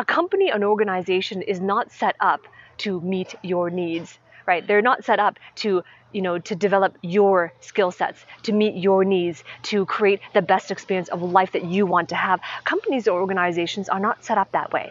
a company, an organization is not set up to meet your needs, right? They're not set up to you know, to develop your skill sets, to meet your needs, to create the best experience of life that you want to have. Companies or organizations are not set up that way.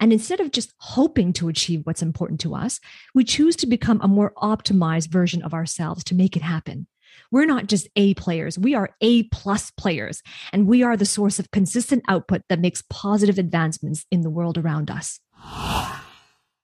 And instead of just hoping to achieve what's important to us, we choose to become a more optimized version of ourselves to make it happen. We're not just A players, we are A plus players, and we are the source of consistent output that makes positive advancements in the world around us.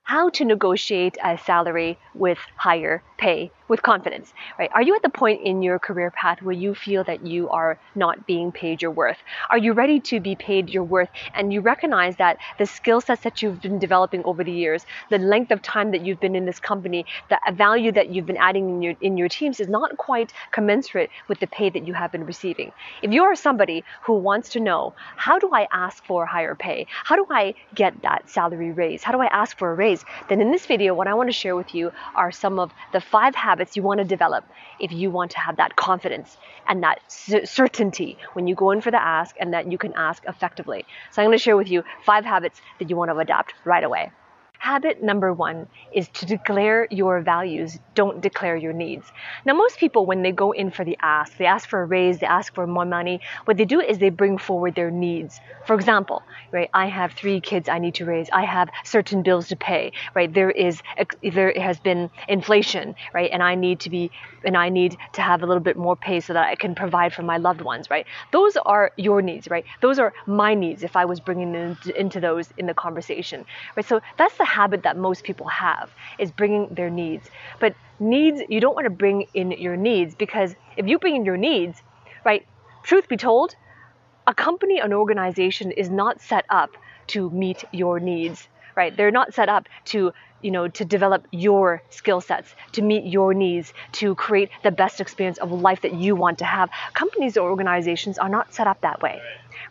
How to negotiate a salary with higher pay with confidence, right? Are you at the point in your career path where you feel that you are not being paid your worth? Are you ready to be paid your worth and you recognize that the skill sets that you've been developing over the years, the length of time that you've been in this company, the value that you've been adding in your in your teams is not quite commensurate with the pay that you have been receiving. If you are somebody who wants to know, how do I ask for higher pay? How do I get that salary raise? How do I ask for a raise? Then in this video, what I want to share with you are some of the five habits you want to develop if you want to have that confidence and that certainty when you go in for the ask and that you can ask effectively. So I'm going to share with you five habits that you want to adopt right away. Habit number one is to declare your values, don't declare your needs. Now, most people, when they go in for the ask, they ask for a raise, they ask for more money, what they do is they bring forward their needs. For example, right, I have three kids I need to raise, I have certain bills to pay, right, there is, there has been inflation, right, and I need to be, and I need to have a little bit more pay so that I can provide for my loved ones, right? Those are your needs, right? Those are my needs if I was bringing into those in the conversation, right? So that's the habit that most people have is bringing their needs. But needs, you don't want to bring in your needs because if you bring in your needs, right, truth be told, a company, an organization is not set up to meet your needs, right? They're not set up to you know, to develop your skill sets, to meet your needs, to create the best experience of life that you want to have. Companies or organizations are not set up that way.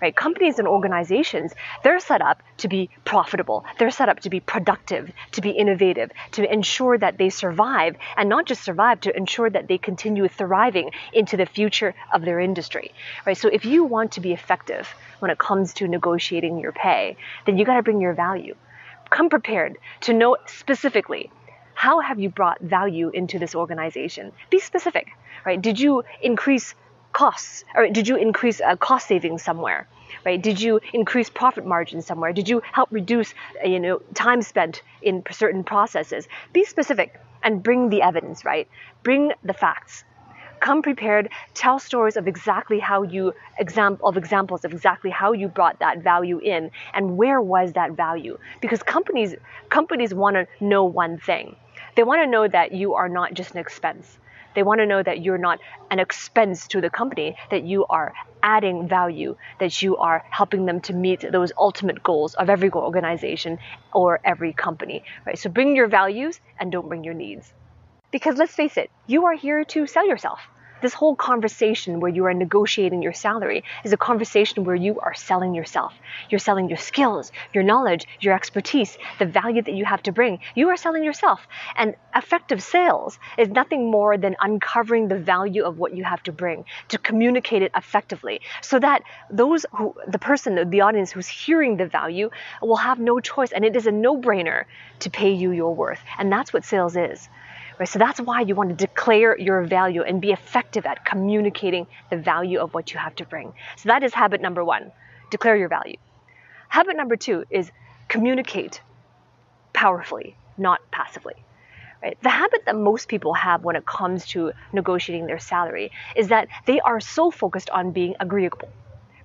Right? Companies and organizations, they're set up to be profitable. They're set up to be productive, to be innovative, to ensure that they survive and not just survive, to ensure that they continue thriving into the future of their industry. Right? So if you want to be effective when it comes to negotiating your pay, then you got to bring your value come prepared to know specifically how have you brought value into this organization? Be specific, right? Did you increase costs or did you increase uh, cost savings somewhere? Right? Did you increase profit margins somewhere? Did you help reduce, uh, you know, time spent in certain processes? Be specific and bring the evidence, right? Bring the facts come prepared, tell stories of exactly how you exam- of examples of exactly how you brought that value in and where was that value. Because companies companies want to know one thing. They want to know that you are not just an expense. They want to know that you're not an expense to the company, that you are adding value, that you are helping them to meet those ultimate goals of every organization or every company. Right? So bring your values and don't bring your needs. Because let's face it, you are here to sell yourself. This whole conversation where you are negotiating your salary is a conversation where you are selling yourself. You're selling your skills, your knowledge, your expertise, the value that you have to bring. You are selling yourself. And effective sales is nothing more than uncovering the value of what you have to bring to communicate it effectively so that those who, the person, the audience who's hearing the value will have no choice. And it is a no brainer to pay you your worth. And that's what sales is. Right? So that's why you want to declare your value and be effective at communicating the value of what you have to bring. So that is habit number one declare your value. Habit number two is communicate powerfully, not passively. Right? The habit that most people have when it comes to negotiating their salary is that they are so focused on being agreeable.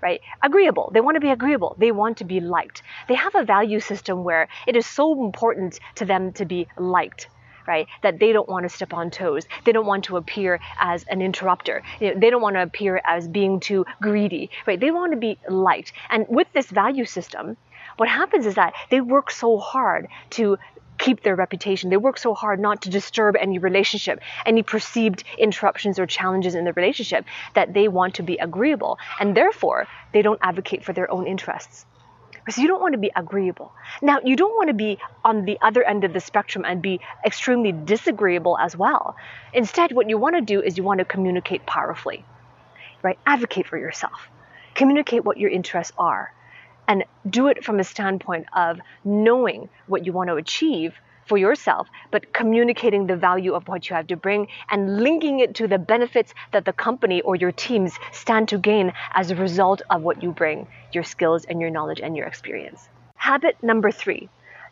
Right? Agreeable. They want to be agreeable. They want to be liked. They have a value system where it is so important to them to be liked right? That they don't want to step on toes. They don't want to appear as an interrupter. You know, they don't want to appear as being too greedy, right? They want to be liked. And with this value system, what happens is that they work so hard to keep their reputation. They work so hard not to disturb any relationship, any perceived interruptions or challenges in the relationship that they want to be agreeable. And therefore, they don't advocate for their own interests. Because you don't want to be agreeable. Now, you don't want to be on the other end of the spectrum and be extremely disagreeable as well. Instead, what you want to do is you want to communicate powerfully, right? Advocate for yourself. Communicate what your interests are and do it from a standpoint of knowing what you want to achieve for yourself, but communicating the value of what you have to bring and linking it to the benefits that the company or your teams stand to gain as a result of what you bring, your skills and your knowledge and your experience. Habit number three,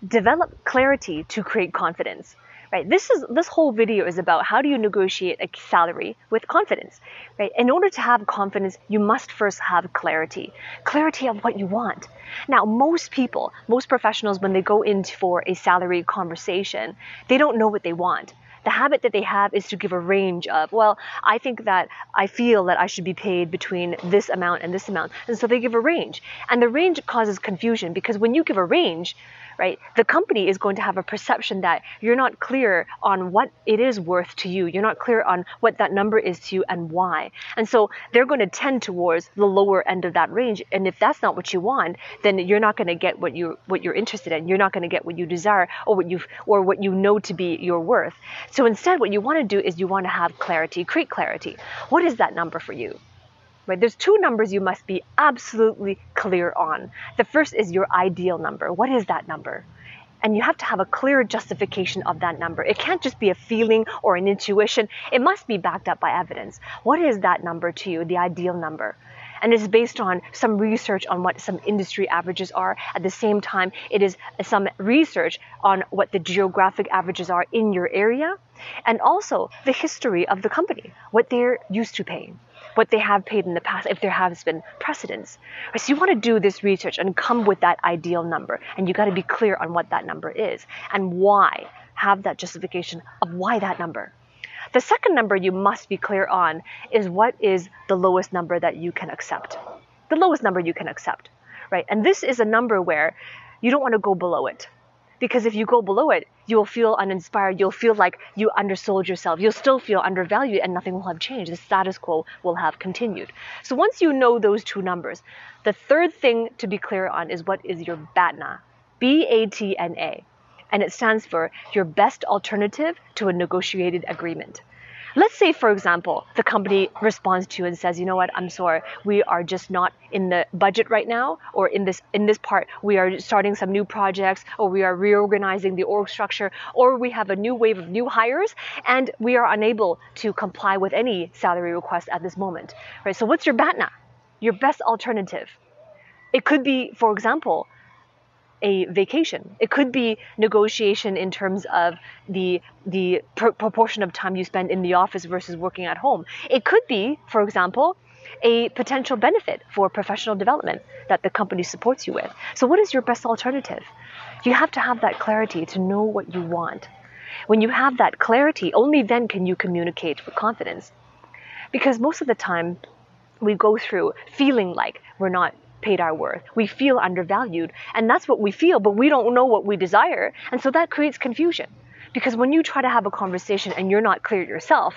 develop clarity to create confidence right? This is this whole video is about how do you negotiate a salary with confidence, right? In order to have confidence, you must first have clarity, clarity of what you want. Now, most people, most professionals, when they go in for a salary conversation, they don't know what they want the habit that they have is to give a range of, well, I think that I feel that I should be paid between this amount and this amount. And so they give a range. And the range causes confusion because when you give a range, right? The company is going to have a perception that you're not clear on what it is worth to you. You're not clear on what that number is to you and why. And so they're going to tend towards the lower end of that range. And if that's not what you want, then you're not going to get what you what you're interested in. You're not going to get what you desire or what you or what you know to be your worth. So instead, what you want to do is you want to have clarity, create clarity. What is that number for you? Right? There's two numbers you must be absolutely clear on. The first is your ideal number. What is that number? And you have to have a clear justification of that number. It can't just be a feeling or an intuition. It must be backed up by evidence. What is that number to you, the ideal number? and it's based on some research on what some industry averages are. At the same time, it is some research on what the geographic averages are in your area, and also the history of the company, what they're used to paying what they have paid in the past if there has been precedence. So you want to do this research and come with that ideal number. And you got to be clear on what that number is and why. Have that justification of why that number. The second number you must be clear on is what is the lowest number that you can accept. The lowest number you can accept, right? And this is a number where you don't want to go below it. Because if you go below it, you'll feel uninspired. You'll feel like you undersold yourself. You'll still feel undervalued and nothing will have changed. The status quo will have continued. So once you know those two numbers, the third thing to be clear on is what is your BATNA, B A T N A. And it stands for your best alternative to a negotiated agreement. Let's say, for example, the company responds to you and says, you know what, I'm sorry, we are just not in the budget right now, or in this in this part, we are starting some new projects, or we are reorganizing the org structure, or we have a new wave of new hires, and we are unable to comply with any salary request at this moment. Right? So what's your BATNA? Your best alternative. It could be, for example, a vacation. It could be negotiation in terms of the the pr- proportion of time you spend in the office versus working at home. It could be, for example, a potential benefit for professional development that the company supports you with. So what is your best alternative? You have to have that clarity to know what you want. When you have that clarity, only then can you communicate with confidence. Because most of the time we go through feeling like we're not paid our worth. We feel undervalued, and that's what we feel, but we don't know what we desire. And so that creates confusion. Because when you try to have a conversation and you're not clear yourself,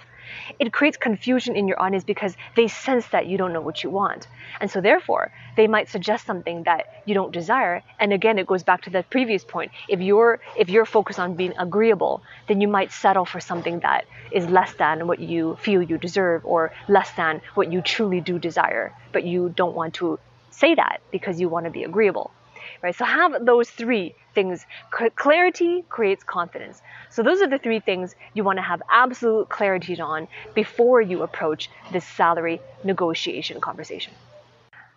it creates confusion in your audience because they sense that you don't know what you want. And so therefore, they might suggest something that you don't desire. And again, it goes back to the previous point. If you're if you're focused on being agreeable, then you might settle for something that is less than what you feel you deserve or less than what you truly do desire, but you don't want to say that because you want to be agreeable. Right? So have those three things. clarity creates confidence. So those are the three things you want to have absolute clarity on before you approach this salary negotiation conversation.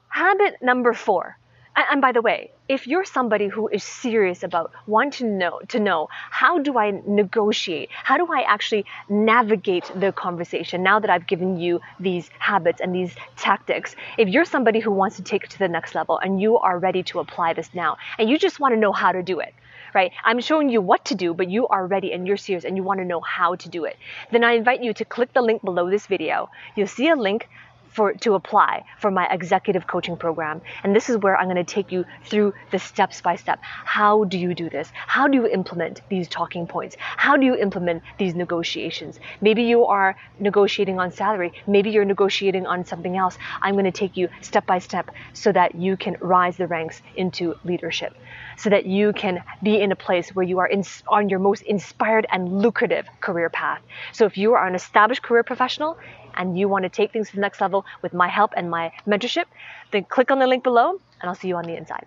Habit number four, And, by the way, if you're somebody who is serious about wanting to know, to know how do I negotiate, how do I actually navigate the conversation now that I've given you these habits and these tactics, if you're somebody who wants to take it to the next level and you are ready to apply this now and you just want to know how to do it, right? I'm showing you what to do, but you are ready and you're serious and you want to know how to do it. Then I invite you to click the link below this video. You'll see a link for to apply for my executive coaching program. And this is where I'm going to take you through the steps by step. How do you do this? How do you implement these talking points? How do you implement these negotiations? Maybe you are negotiating on salary. Maybe you're negotiating on something else. I'm going to take you step by step so that you can rise the ranks into leadership, so that you can be in a place where you are in, on your most inspired and lucrative career path. So if you are an established career professional and you want to take things to the next level with my help and my mentorship, then click on the link below and I'll see you on the inside.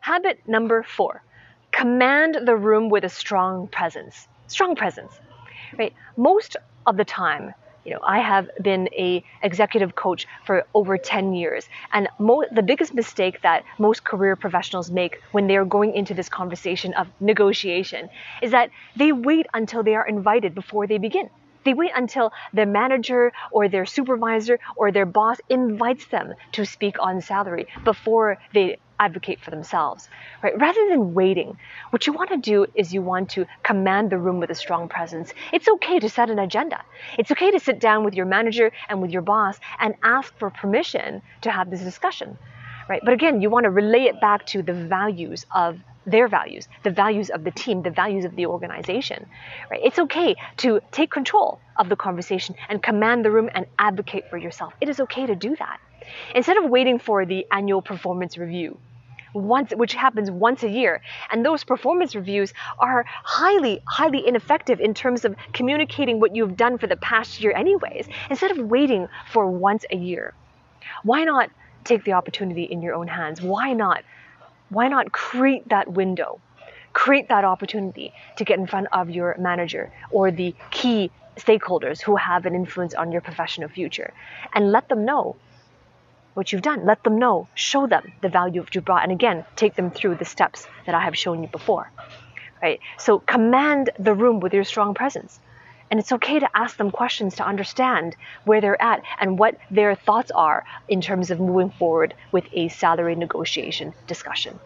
Habit number four command the room with a strong presence. Strong presence, right? Most of the time, you know, I have been a executive coach for over 10 years, and mo- the biggest mistake that most career professionals make when they are going into this conversation of negotiation is that they wait until they are invited before they begin. They wait until their manager or their supervisor or their boss invites them to speak on salary before they advocate for themselves, right? Rather than waiting, what you want to do is you want to command the room with a strong presence. It's okay to set an agenda. It's okay to sit down with your manager and with your boss and ask for permission to have this discussion, right? But again, you want to relay it back to the values of their values, the values of the team, the values of the organization. Right? It's okay to take control of the conversation and command the room and advocate for yourself. It is okay to do that. Instead of waiting for the annual performance review, once, which happens once a year. And those performance reviews are highly, highly ineffective in terms of communicating what you've done for the past year, anyways, instead of waiting for once a year. Why not take the opportunity in your own hands? Why not why not create that window? Create that opportunity to get in front of your manager or the key stakeholders who have an influence on your professional future and let them know what you've done. Let them know, show them the value of you brought, and again, take them through the steps that I have shown you before. Right? So command the room with your strong presence. And it's okay to ask them questions to understand where they're at and what their thoughts are in terms of moving forward with a salary negotiation discussion.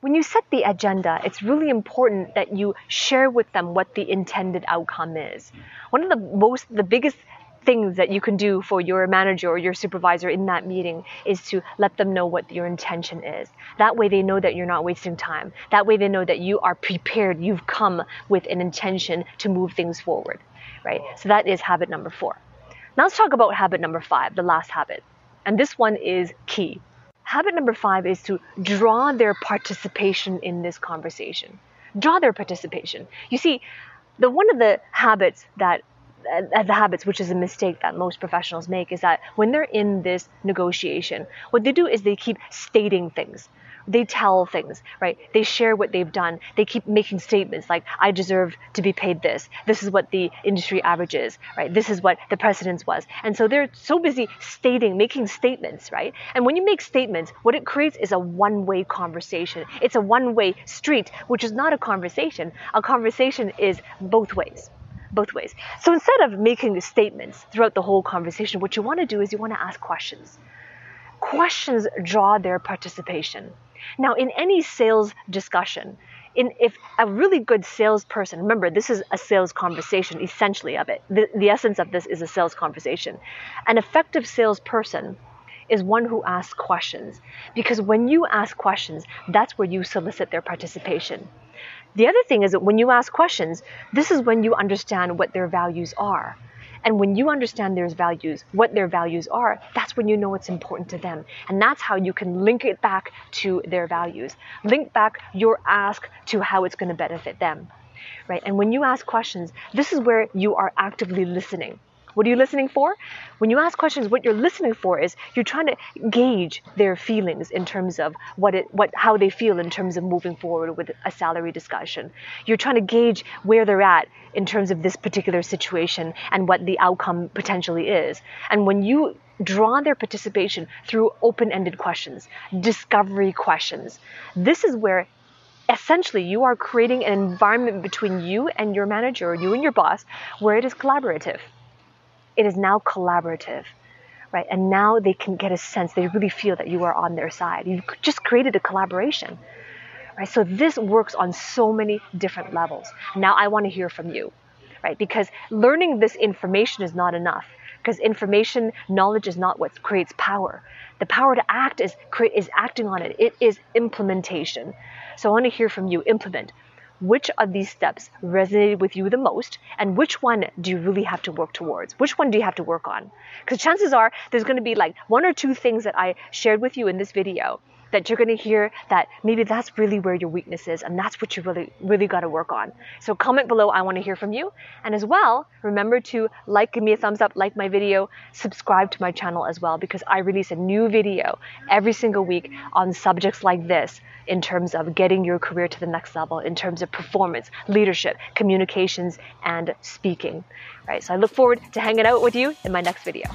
When you set the agenda, it's really important that you share with them what the intended outcome is. One of the most, the biggest things that you can do for your manager or your supervisor in that meeting is to let them know what your intention is. That way they know that you're not wasting time. That way they know that you are prepared, you've come with an intention to move things forward, right? So that is habit number four. Now let's talk about habit number five, the last habit. And this one is key. Habit number five is to draw their participation in this conversation. Draw their participation. You see, the one of the habits that uh, the habits, which is a mistake that most professionals make, is that when they're in this negotiation, what they do is they keep stating things. They tell things, right? They share what they've done. They keep making statements like, I deserve to be paid this. This is what the industry average is, right? This is what the precedence was. And so they're so busy stating, making statements, right? And when you make statements, what it creates is a one way conversation. It's a one way street, which is not a conversation. A conversation is both ways both ways. So instead of making the statements throughout the whole conversation, what you want to do is you want to ask questions. Questions draw their participation. Now, in any sales discussion, in, if a really good salesperson, remember this is a sales conversation, essentially of it. The, the essence of this is a sales conversation. An effective salesperson is one who asks questions because when you ask questions, that's where you solicit their participation. The other thing is that when you ask questions, this is when you understand what their values are. And when you understand their values, what their values are, that's when you know what's important to them. And that's how you can link it back to their values. Link back your ask to how it's going to benefit them. Right? And when you ask questions, this is where you are actively listening. What are you listening for? When you ask questions, what you're listening for is you're trying to gauge their feelings in terms of what it, what, how they feel in terms of moving forward with a salary discussion. You're trying to gauge where they're at in terms of this particular situation and what the outcome potentially is. And when you draw their participation through open-ended questions, discovery questions, this is where essentially you are creating an environment between you and your manager you and your boss where it is collaborative. It is now collaborative, right? And now they can get a sense, they really feel that you are on their side. You've just created a collaboration, right? So this works on so many different levels. Now I want to hear from you, right? Because learning this information is not enough because information knowledge is not what creates power the power to act is create is acting on it it is implementation so i want to hear from you implement which of these steps resonated with you the most and which one do you really have to work towards? Which one do you have to work on? Because chances are there's going to be like one or two things that i shared with you in this video that you're going to hear that maybe that's really where your weakness is and that's what you really really got to work on. So comment below i want to hear from you. And as well remember to like give me a thumbs up like my video subscribe to my channel as well because i release a new video every single week on subjects like this in terms of getting your career to the next level in terms of performance leadership communications and speaking. Right so i look forward to hanging out with you in my next video